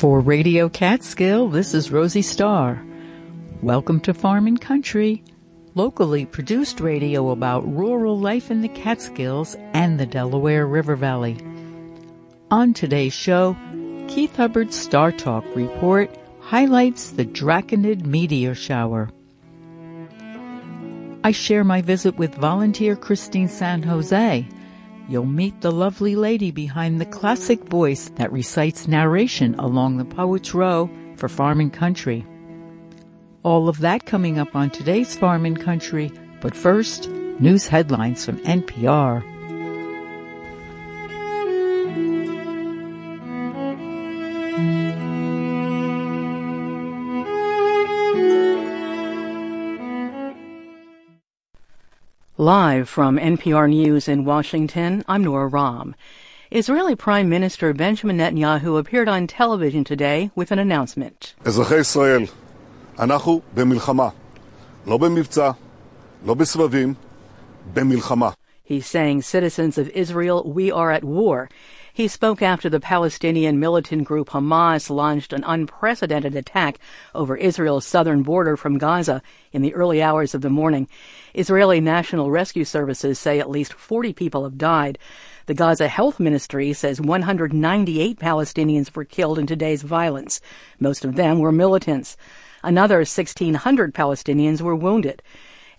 For Radio Catskill, this is Rosie Starr. Welcome to Farm and Country, locally produced radio about rural life in the Catskills and the Delaware River Valley. On today's show, Keith Hubbard's Star Talk report highlights the Draconid meteor shower. I share my visit with volunteer Christine San Jose. You'll meet the lovely lady behind the classic voice that recites narration along the Poet's Row for Farm and Country. All of that coming up on today's Farm and Country, but first, news headlines from NPR. Live from NPR News in Washington, I'm Nora Raum. Israeli Prime Minister Benjamin Netanyahu appeared on television today with an announcement. He's saying, citizens of Israel, we are at war. He spoke after the Palestinian militant group Hamas launched an unprecedented attack over Israel's southern border from Gaza in the early hours of the morning. Israeli National Rescue Services say at least 40 people have died. The Gaza Health Ministry says 198 Palestinians were killed in today's violence. Most of them were militants. Another 1,600 Palestinians were wounded.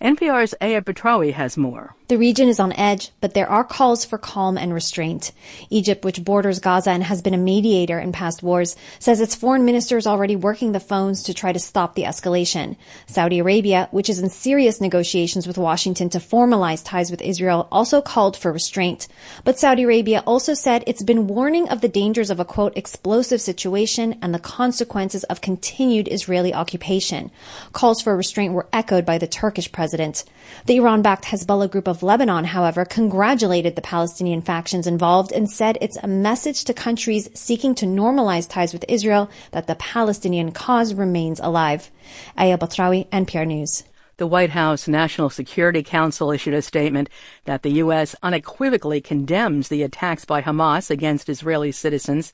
NPR's Aya Batrawi has more. The region is on edge, but there are calls for calm and restraint. Egypt, which borders Gaza and has been a mediator in past wars, says its foreign minister is already working the phones to try to stop the escalation. Saudi Arabia, which is in serious negotiations with Washington to formalize ties with Israel, also called for restraint. But Saudi Arabia also said it's been warning of the dangers of a quote explosive situation and the consequences of continued Israeli occupation. Calls for restraint were echoed by the Turkish president. The Iran-backed Hezbollah group of Lebanon, however, congratulated the Palestinian factions involved and said it's a message to countries seeking to normalize ties with Israel that the Palestinian cause remains alive. Aya Batrawi, NPR News. The White House National Security Council issued a statement that the U.S. unequivocally condemns the attacks by Hamas against Israeli citizens.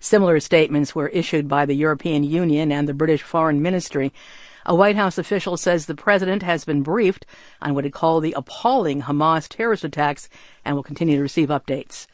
Similar statements were issued by the European Union and the British Foreign Ministry. A White House official says the president has been briefed on what he called the appalling Hamas terrorist attacks and will continue to receive updates.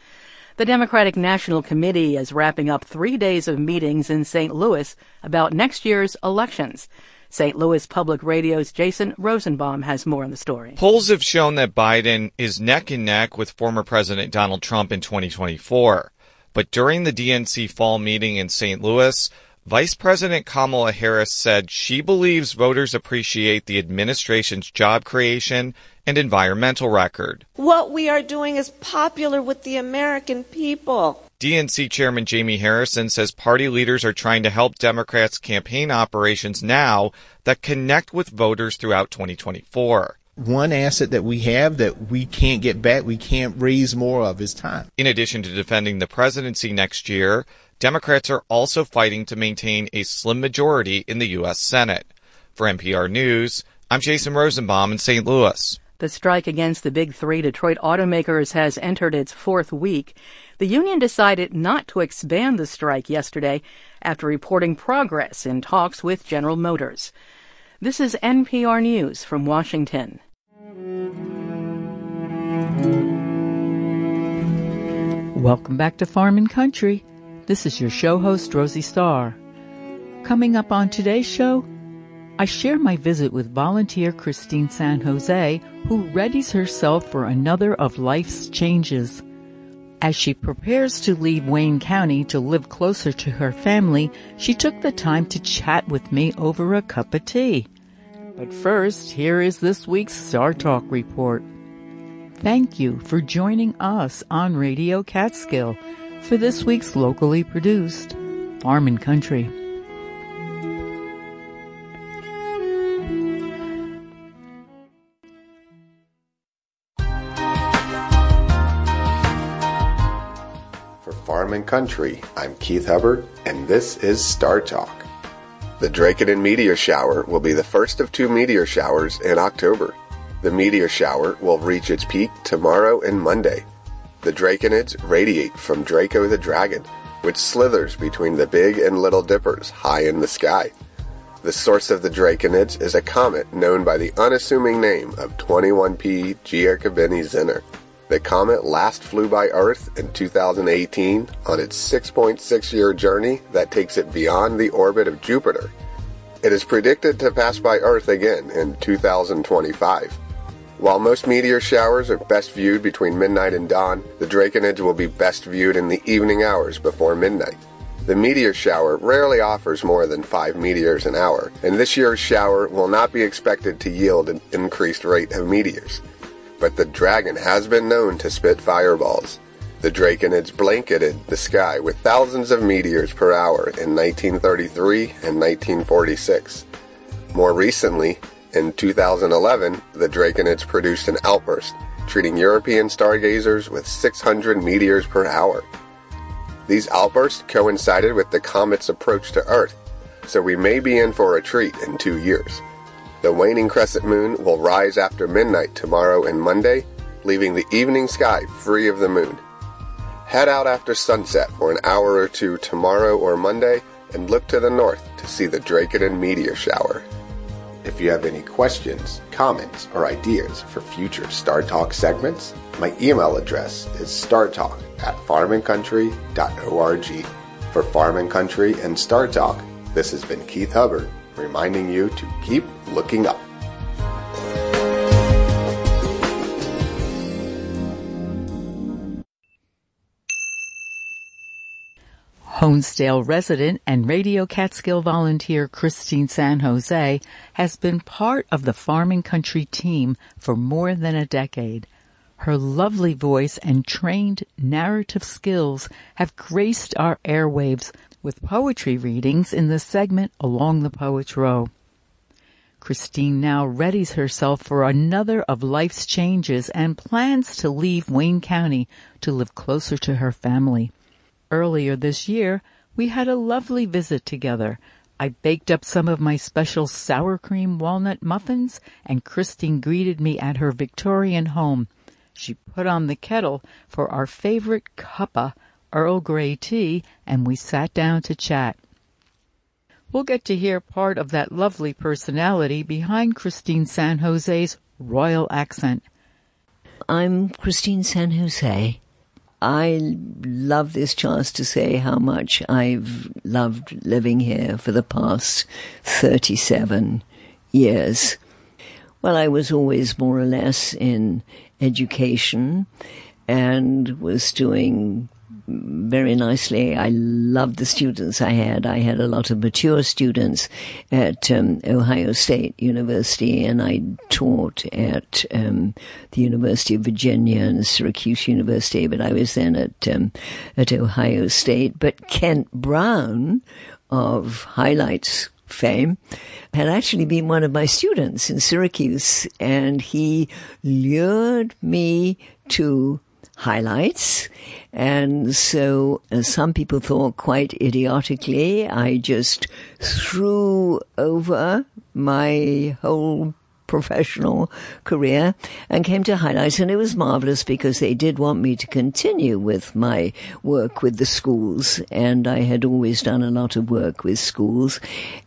The Democratic National Committee is wrapping up three days of meetings in St. Louis about next year's elections. St. Louis Public Radio's Jason Rosenbaum has more on the story. Polls have shown that Biden is neck and neck with former President Donald Trump in 2024. But during the DNC fall meeting in St. Louis, Vice President Kamala Harris said she believes voters appreciate the administration's job creation and environmental record. What we are doing is popular with the American people. DNC Chairman Jamie Harrison says party leaders are trying to help Democrats' campaign operations now that connect with voters throughout 2024 one asset that we have that we can't get back, we can't raise more of is time. In addition to defending the presidency next year, Democrats are also fighting to maintain a slim majority in the U.S. Senate. For NPR News, I'm Jason Rosenbaum in St. Louis. The strike against the big three Detroit automakers has entered its fourth week. The union decided not to expand the strike yesterday after reporting progress in talks with General Motors. This is NPR News from Washington. Welcome back to Farm and Country. This is your show host, Rosie Starr. Coming up on today's show, I share my visit with volunteer Christine San Jose, who readies herself for another of life's changes. As she prepares to leave Wayne County to live closer to her family, she took the time to chat with me over a cup of tea. But first, here is this week's Star Talk report. Thank you for joining us on Radio Catskill for this week's locally produced Farm and Country. For Farm and Country, I'm Keith Hubbard, and this is Star Talk. The Draconid meteor shower will be the first of two meteor showers in October. The meteor shower will reach its peak tomorrow and Monday. The Draconids radiate from Draco the Dragon, which slithers between the Big and Little Dippers high in the sky. The source of the Draconid is a comet known by the unassuming name of 21P Giacobini Zinner. The comet last flew by Earth in 2018 on its 6.6 year journey that takes it beyond the orbit of Jupiter. It is predicted to pass by Earth again in 2025. While most meteor showers are best viewed between midnight and dawn, the Draconids will be best viewed in the evening hours before midnight. The meteor shower rarely offers more than 5 meteors an hour, and this year's shower will not be expected to yield an increased rate of meteors but the dragon has been known to spit fireballs. The Draconids blanketed the sky with thousands of meteors per hour in 1933 and 1946. More recently, in 2011, the Draconids produced an outburst, treating European stargazers with 600 meteors per hour. These outbursts coincided with the comet's approach to Earth, so we may be in for a treat in two years. The waning crescent moon will rise after midnight tomorrow and Monday, leaving the evening sky free of the moon. Head out after sunset for an hour or two tomorrow or Monday and look to the north to see the Draconid meteor shower. If you have any questions, comments, or ideas for future Star Talk segments, my email address is startalk at farmandcountry.org. For Farm and Country and Star Talk, this has been Keith Hubbard reminding you to keep looking up. Honesdale resident and Radio Catskill volunteer Christine San Jose has been part of the Farm and Country team for more than a decade. Her lovely voice and trained narrative skills have graced our airwaves with poetry readings in the segment Along the Poet's Row. Christine now readies herself for another of life's changes and plans to leave Wayne County to live closer to her family. Earlier this year, we had a lovely visit together. I baked up some of my special sour cream walnut muffins and Christine greeted me at her Victorian home. She put on the kettle for our favorite cuppa Earl Grey tea, and we sat down to chat. We'll get to hear part of that lovely personality behind Christine San Jose's royal accent. I'm Christine San Jose. I love this chance to say how much I've loved living here for the past 37 years. Well, I was always more or less in education and was doing very nicely. I loved the students I had. I had a lot of mature students at um, Ohio State University, and I taught at um, the University of Virginia and Syracuse University. But I was then at um, at Ohio State. But Kent Brown of Highlights fame, had actually been one of my students in Syracuse, and he lured me to highlights. And so uh, some people thought quite idiotically, I just threw over my whole professional career and came to highlights. And it was marvelous because they did want me to continue with my work with the schools. And I had always done a lot of work with schools.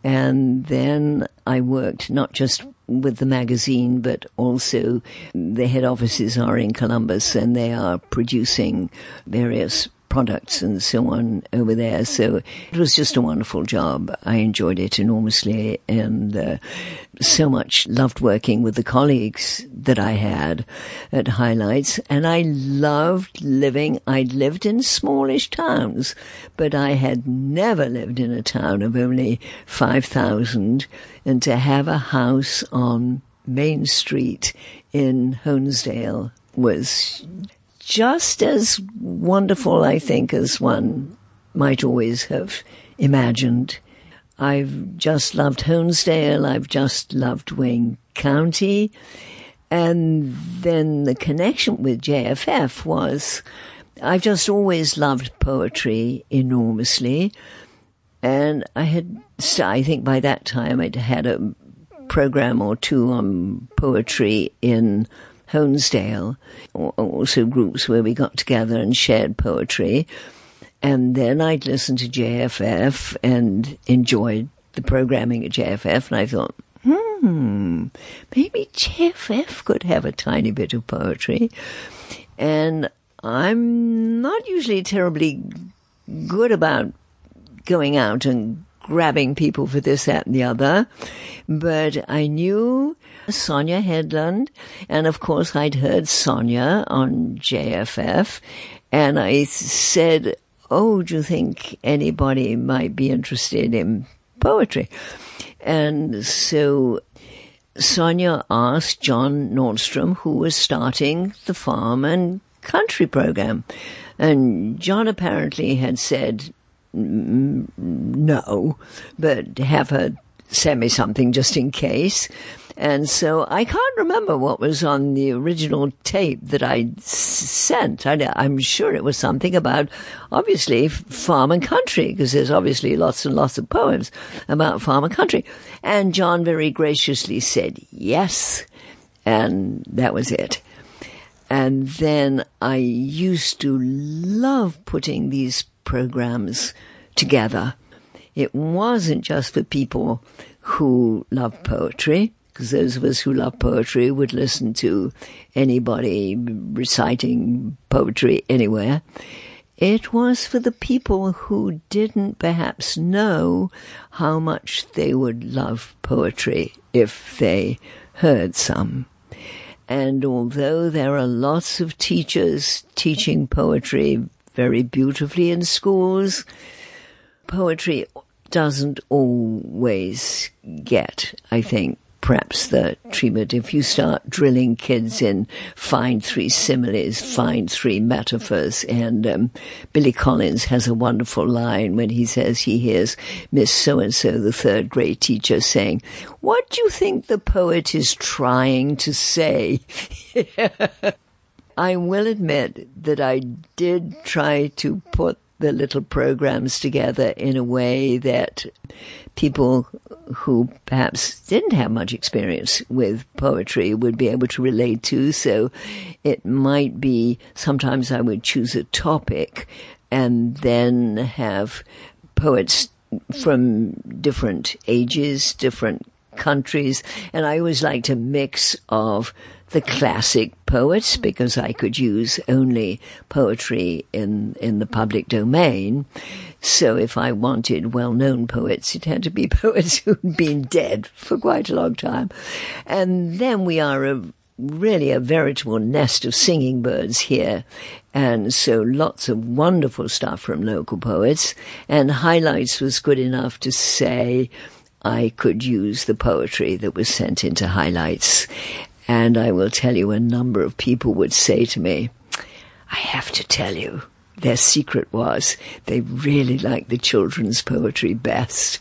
And then I worked not just with the magazine, but also the head offices are in Columbus and they are producing various products and so on over there. So it was just a wonderful job. I enjoyed it enormously and uh, so much loved working with the colleagues that I had at Highlights. And I loved living, I'd lived in smallish towns, but I had never lived in a town of only 5,000 and to have a house on Main Street in Honesdale was just as wonderful, I think, as one might always have imagined. I've just loved Honesdale. I've just loved Wayne County. And then the connection with JFF was I've just always loved poetry enormously. And I had, I think by that time I'd had a program or two on poetry in Honesdale, also groups where we got together and shared poetry. And then I'd listen to JFF and enjoyed the programming at JFF. And I thought, hmm, maybe JFF could have a tiny bit of poetry. And I'm not usually terribly good about going out and grabbing people for this, that, and the other. But I knew Sonia Headland, and of course I'd heard Sonia on JFF, and I said, Oh, do you think anybody might be interested in poetry? And so Sonia asked John Nordstrom, who was starting the farm and country program. And John apparently had said mm, mm, no, but have her send me something just in case. And so I can't remember what was on the original tape that I sent. I, am sure it was something about, obviously, farm and country, because there's obviously lots and lots of poems about farm and country. And John very graciously said yes. And that was it. And then I used to love putting these programs together. It wasn't just for people who love poetry because those of us who love poetry would listen to anybody reciting poetry anywhere. It was for the people who didn't perhaps know how much they would love poetry if they heard some. And although there are lots of teachers teaching poetry very beautifully in schools, poetry doesn't always get, I think, perhaps the treatment. If you start drilling kids in, find three similes, find three metaphors. And um, Billy Collins has a wonderful line when he says he hears Miss So and so, the third grade teacher, saying, What do you think the poet is trying to say? I will admit that I did try to put the little programs together in a way that people who perhaps didn't have much experience with poetry would be able to relate to. So it might be sometimes I would choose a topic and then have poets from different ages, different countries, and I always like to mix of the classic poets because I could use only poetry in, in the public domain. So if I wanted well-known poets, it had to be poets who'd been dead for quite a long time. And then we are a, really a veritable nest of singing birds here. And so lots of wonderful stuff from local poets. And highlights was good enough to say, I could use the poetry that was sent into highlights. And I will tell you, a number of people would say to me, I have to tell you, their secret was they really liked the children's poetry best.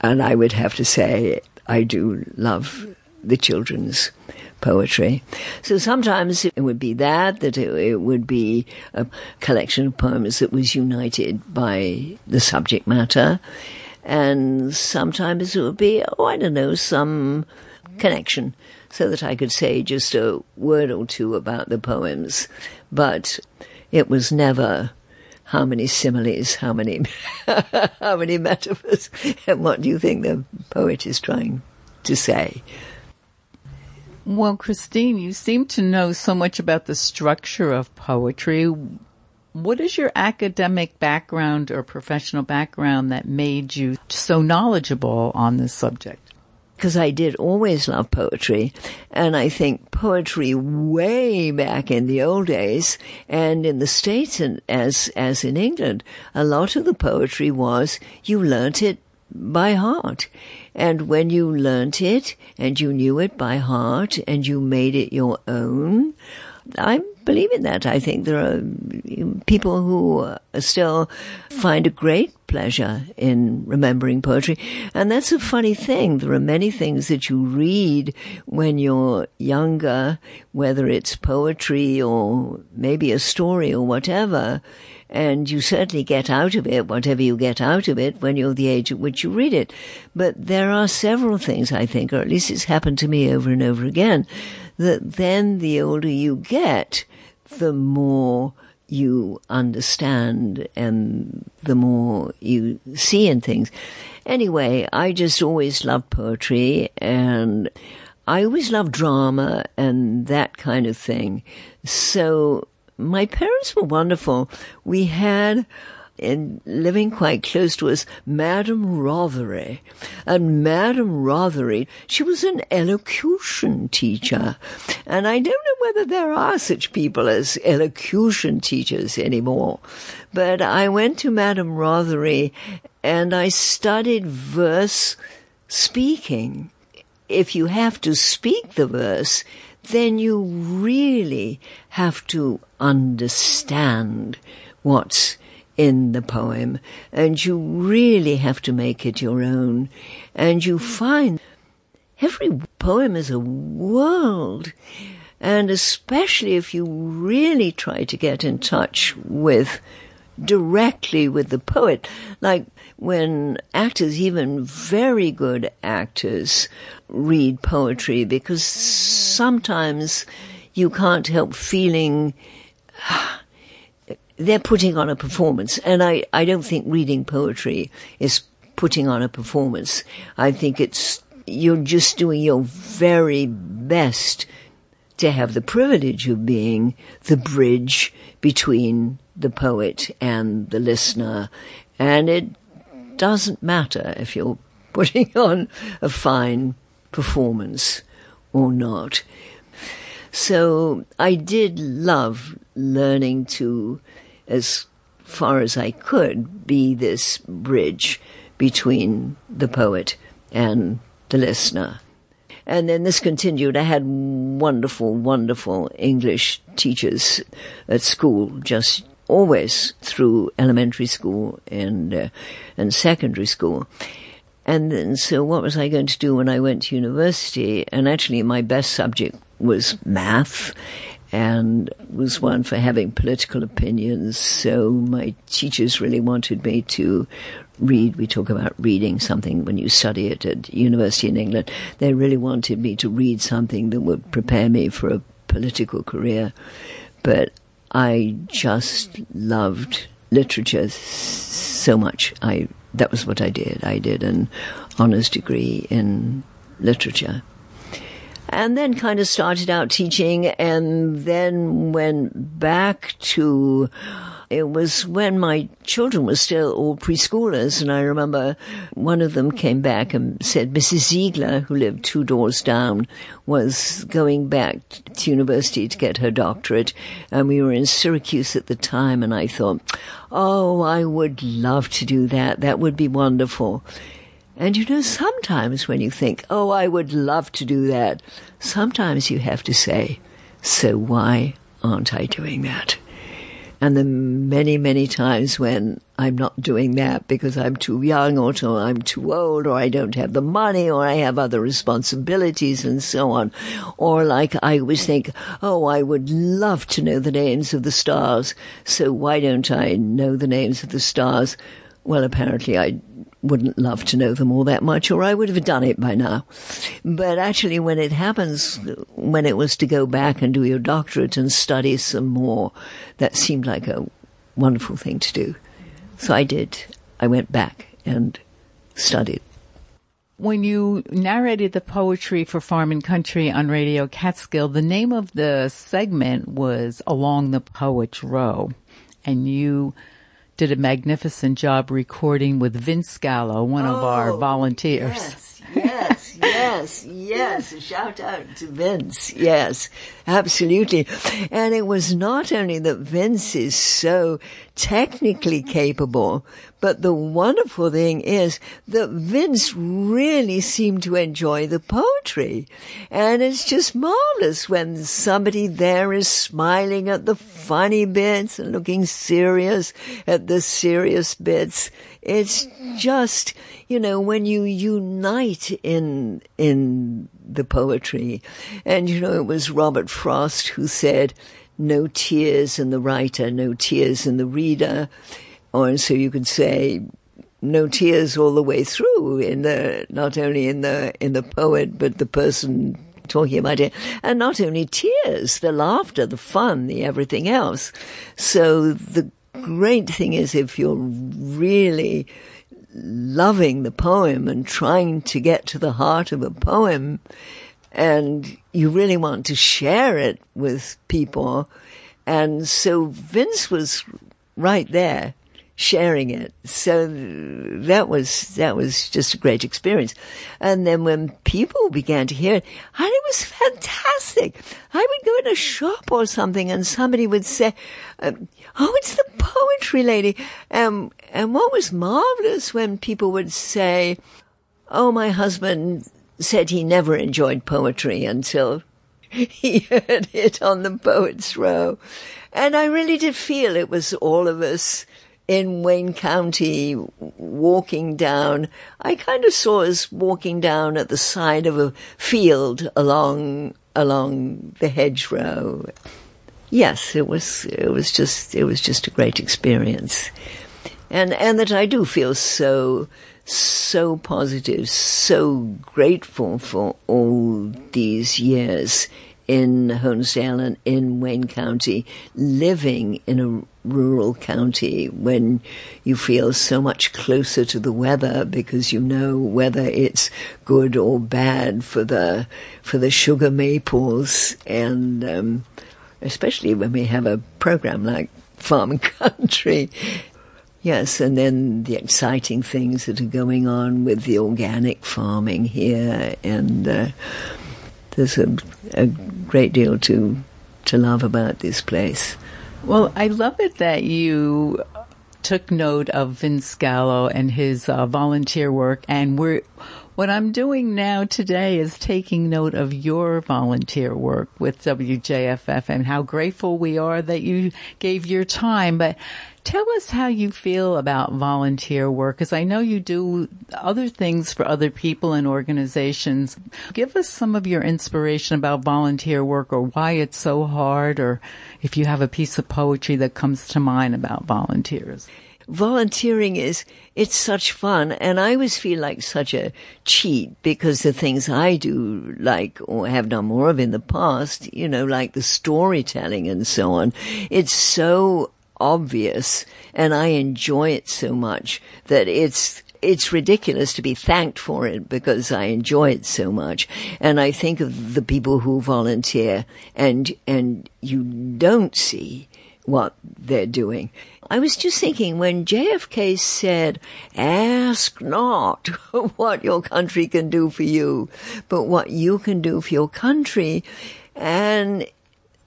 And I would have to say, I do love the children's poetry. So sometimes it would be that, that it, it, would be a collection of poems that was united by the subject matter. And sometimes it would be, oh, I don't know, some connection so that I could say just a word or two about the poems. But it was never how many similes, how many, how many metaphors, and what do you think the poet is trying to say? Well, Christine, you seem to know so much about the structure of poetry. What is your academic background or professional background that made you so knowledgeable on this subject? Because I did always love poetry. And I think poetry way back in the old days and in the States and as, as in England, a lot of the poetry was you learnt it by heart. And when you learnt it and you knew it by heart and you made it your own, I believe in that. I think there are people who still find a great pleasure in remembering poetry. And that's a funny thing. There are many things that you read when you're younger, whether it's poetry or maybe a story or whatever. And you certainly get out of it whatever you get out of it when you're the age at which you read it. But there are several things, I think, or at least it's happened to me over and over again, that then the older you get, the more you understand and the more you see in things. Anyway, I just always loved poetry and I always loved drama and that kind of thing. So my parents were wonderful. We had and living quite close to us, Madame Rothery. And Madame Rothery, she was an elocution teacher. And I don't know whether there are such people as elocution teachers anymore. But I went to Madame Rothery and I studied verse speaking. If you have to speak the verse, then you really have to understand what's in the poem, and you really have to make it your own. And you find every poem is a world. And especially if you really try to get in touch with directly with the poet, like when actors, even very good actors, read poetry, because sometimes you can't help feeling ah, they're putting on a performance. And I, I don't think reading poetry is putting on a performance. I think it's, you're just doing your very best to have the privilege of being the bridge between the poet and the listener. And it doesn't matter if you're putting on a fine performance or not. So I did love learning to as far as I could, be this bridge between the poet and the listener. And then this continued. I had wonderful, wonderful English teachers at school, just always through elementary school and uh, and secondary school. And then, so what was I going to do when I went to university? And actually, my best subject was math and was one for having political opinions. So my teachers really wanted me to read. We talk about reading something when you study it at university in England. They really wanted me to read something that would prepare me for a political career. But I just loved literature so much. I that was what I did. I did an honors degree in literature and then kind of started out teaching and then went back to it was when my children were still all preschoolers, and I remember one of them came back and said Mrs. Ziegler, who lived two doors down, was going back to university to get her doctorate, and we were in Syracuse at the time, and I thought, oh, I would love to do that. That would be wonderful. And you know, sometimes when you think, oh, I would love to do that, sometimes you have to say, so why aren't I doing that? And the many, many times when I'm not doing that because I'm too young or I'm too old or I don't have the money or I have other responsibilities and so on. Or like I always think, oh, I would love to know the names of the stars. So why don't I know the names of the stars? Well, apparently I wouldn't love to know them all that much, or I would have done it by now. But actually, when it happens, when it was to go back and do your doctorate and study some more, that seemed like a wonderful thing to do. So I did. I went back and studied. When you narrated the poetry for Farm and Country on Radio Catskill, the name of the segment was Along the Poet's Row. And you did a magnificent job recording with Vince Gallo, one oh, of our oh, volunteers. Yes, yes, yes, yes. Shout out to Vince. Yes, absolutely. And it was not only that Vince is so technically capable, but the wonderful thing is that Vince really seemed to enjoy the poetry. And it's just marvelous when somebody there is smiling at the funny bits and looking serious at the serious bits. It's just, you know, when you unite in, in the poetry. And, you know, it was Robert Frost who said, no tears in the writer, no tears in the reader or so you could say no tears all the way through in the not only in the in the poet but the person talking about it. And not only tears, the laughter, the fun, the everything else. So the great thing is if you're really loving the poem and trying to get to the heart of a poem and you really want to share it with people. And so Vince was right there sharing it. So that was, that was just a great experience. And then when people began to hear it, and it was fantastic. I would go in a shop or something and somebody would say, um, Oh, it's the poetry lady. Um, and what was marvelous when people would say, Oh, my husband said he never enjoyed poetry until he heard it on the Poets' Row. And I really did feel it was all of us in Wayne County walking down. I kind of saw us walking down at the side of a field along along the hedgerow. Yes, it was it was just it was just a great experience. And and that I do feel so so positive, so grateful for all these years in Honesdale and in Wayne County, living in a rural county when you feel so much closer to the weather because you know whether it's good or bad for the for the sugar maples and um, especially when we have a program like Farm Country. Yes, and then the exciting things that are going on with the organic farming here, and uh, there's a, a great deal to to love about this place. Well, I love it that you took note of Vince Gallo and his uh, volunteer work, and we're what I'm doing now today is taking note of your volunteer work with WJFF and how grateful we are that you gave your time. But Tell us how you feel about volunteer work, because I know you do other things for other people and organizations. Give us some of your inspiration about volunteer work or why it's so hard, or if you have a piece of poetry that comes to mind about volunteers volunteering is it's such fun and i always feel like such a cheat because the things i do like or have done more of in the past you know like the storytelling and so on it's so obvious and I enjoy it so much that it's it's ridiculous to be thanked for it because I enjoy it so much. And I think of the people who volunteer and, and you don't see what they're doing. I was just thinking when JFK said, ask not what your country can do for you, but what you can do for your country. And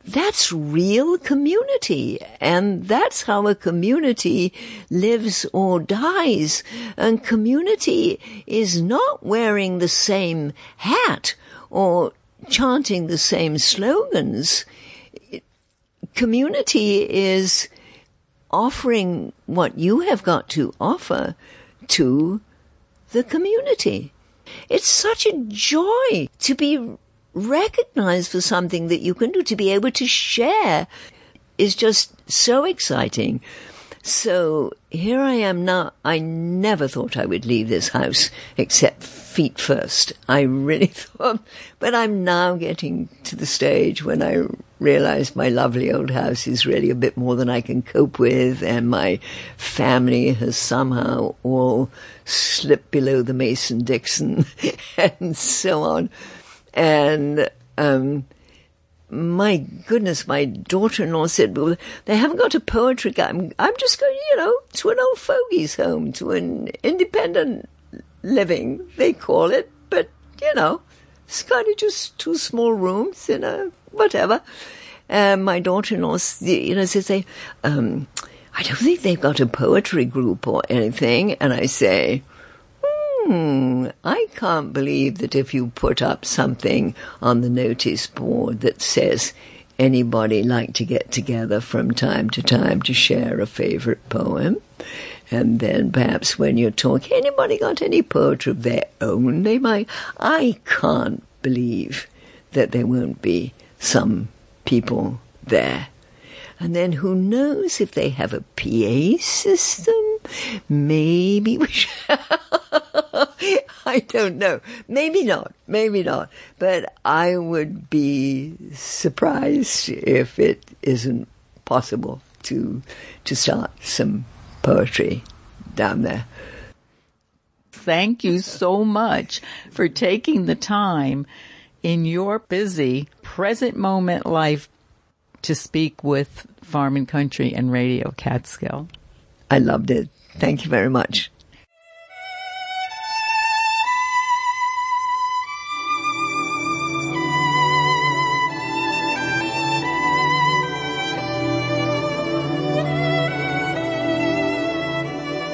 that's real community. And that's how a community lives or dies. And community is not wearing the same hat or chanting the same slogans. Community is offering what you have got to offer to the community. It's such a joy to be recognized for something that you can do, to be able to share is just so exciting. So here I am now. I never thought I would leave this house except feet first. I really thought, but I'm now getting to the stage when I realize my lovely old house is really a bit more than I can cope with and my family has somehow all slipped below the Mason Dixon and so on. And, um, my goodness, my daughter-in-law said, well, they haven't got a poetry guy. I'm, I'm just going, you know, to an old fogey's home, to an independent living, they call it. But, you know, it's kind of just two small rooms in a whatever. And my daughter-in-law, you know, says, they, um, I don't think they've got a poetry group or anything. And I say, Hmm, I can't believe that if you put up something on the notice board that says anybody like to get together from time to time to share a favorite poem, and then perhaps when you're talking, anybody got any poetry of their own they might. I can't believe that there won't be some people there. And then who knows if they have a PA system? Maybe we should. I don't know. Maybe not. Maybe not. But I would be surprised if it isn't possible to to start some poetry down there. Thank you so much for taking the time in your busy present moment life to speak with Farm and Country and Radio Catskill. I loved it. Thank you very much.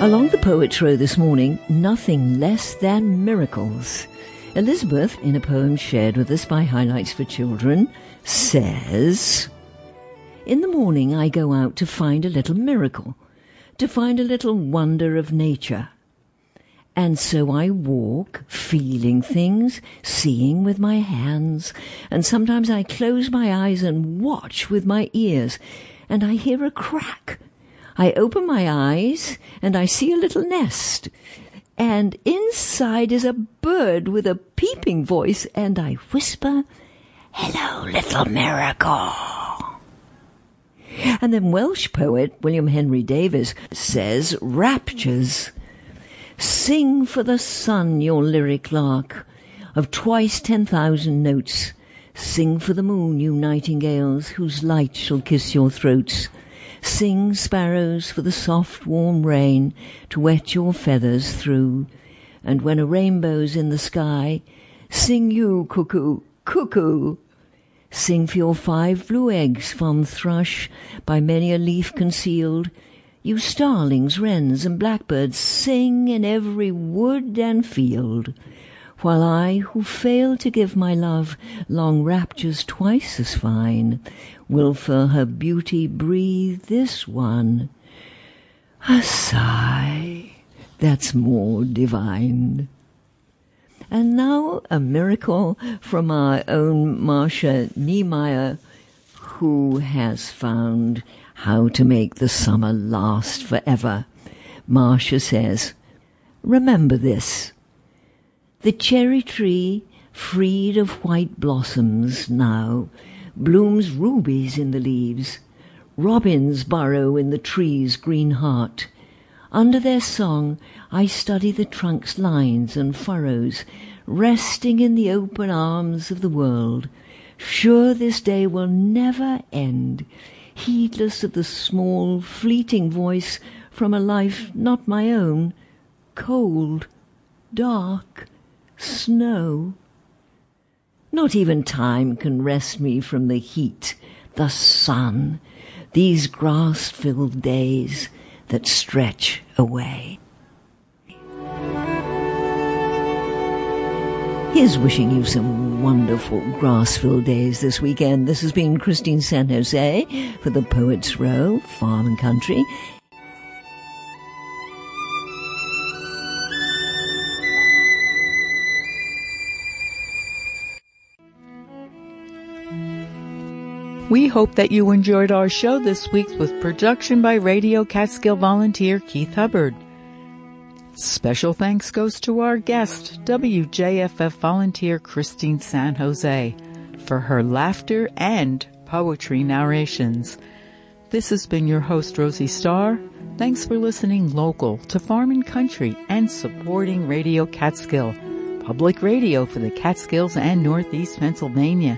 Along the Poets' Row this morning, nothing less than miracles. Elizabeth, in a poem shared with us by Highlights for Children, says, In the morning I go out to find a little miracle, to find a little wonder of nature. And so I walk, feeling things, seeing with my hands, and sometimes I close my eyes and watch with my ears, and I hear a crack I open my eyes and I see a little nest. And inside is a bird with a peeping voice, and I whisper, Hello, little miracle. And then Welsh poet William Henry Davies says, Raptures. Sing for the sun your lyric lark of twice ten thousand notes. Sing for the moon, you nightingales, whose light shall kiss your throats. Sing, sparrows, for the soft warm rain to wet your feathers through. And when a rainbow's in the sky, sing you, cuckoo, cuckoo. Sing for your five blue eggs, fond thrush, by many a leaf concealed. You starlings, wrens, and blackbirds, sing in every wood and field while I, who fail to give my love long raptures twice as fine, will for her beauty breathe this one, a sigh that's more divine. And now a miracle from our own Marcia Niemeyer, who has found how to make the summer last forever. Marcia says, Remember this. The cherry tree, freed of white blossoms now, blooms rubies in the leaves. Robins burrow in the tree's green heart. Under their song I study the trunk's lines and furrows, resting in the open arms of the world, sure this day will never end, heedless of the small, fleeting voice from a life not my own, cold, dark, snow. Not even time can wrest me from the heat, the sun, these grass filled days that stretch away. Here's wishing you some wonderful grass filled days this weekend. This has been Christine San Jose for the Poets Row, Farm and Country. We hope that you enjoyed our show this week with production by Radio Catskill volunteer Keith Hubbard. Special thanks goes to our guest, WJFF volunteer Christine San Jose, for her laughter and poetry narrations. This has been your host, Rosie Starr. Thanks for listening local to Farm and Country and supporting Radio Catskill, public radio for the Catskills and Northeast Pennsylvania.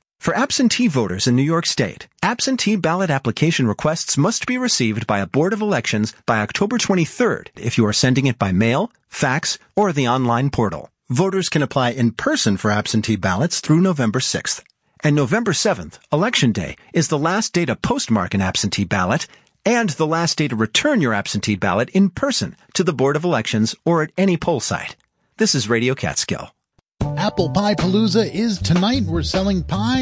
For absentee voters in New York State, absentee ballot application requests must be received by a Board of Elections by October 23rd if you are sending it by mail, fax, or the online portal. Voters can apply in person for absentee ballots through November 6th. And November 7th, Election Day, is the last day to postmark an absentee ballot and the last day to return your absentee ballot in person to the Board of Elections or at any poll site. This is Radio Catskill. Apple Pie Palooza is tonight. We're selling pie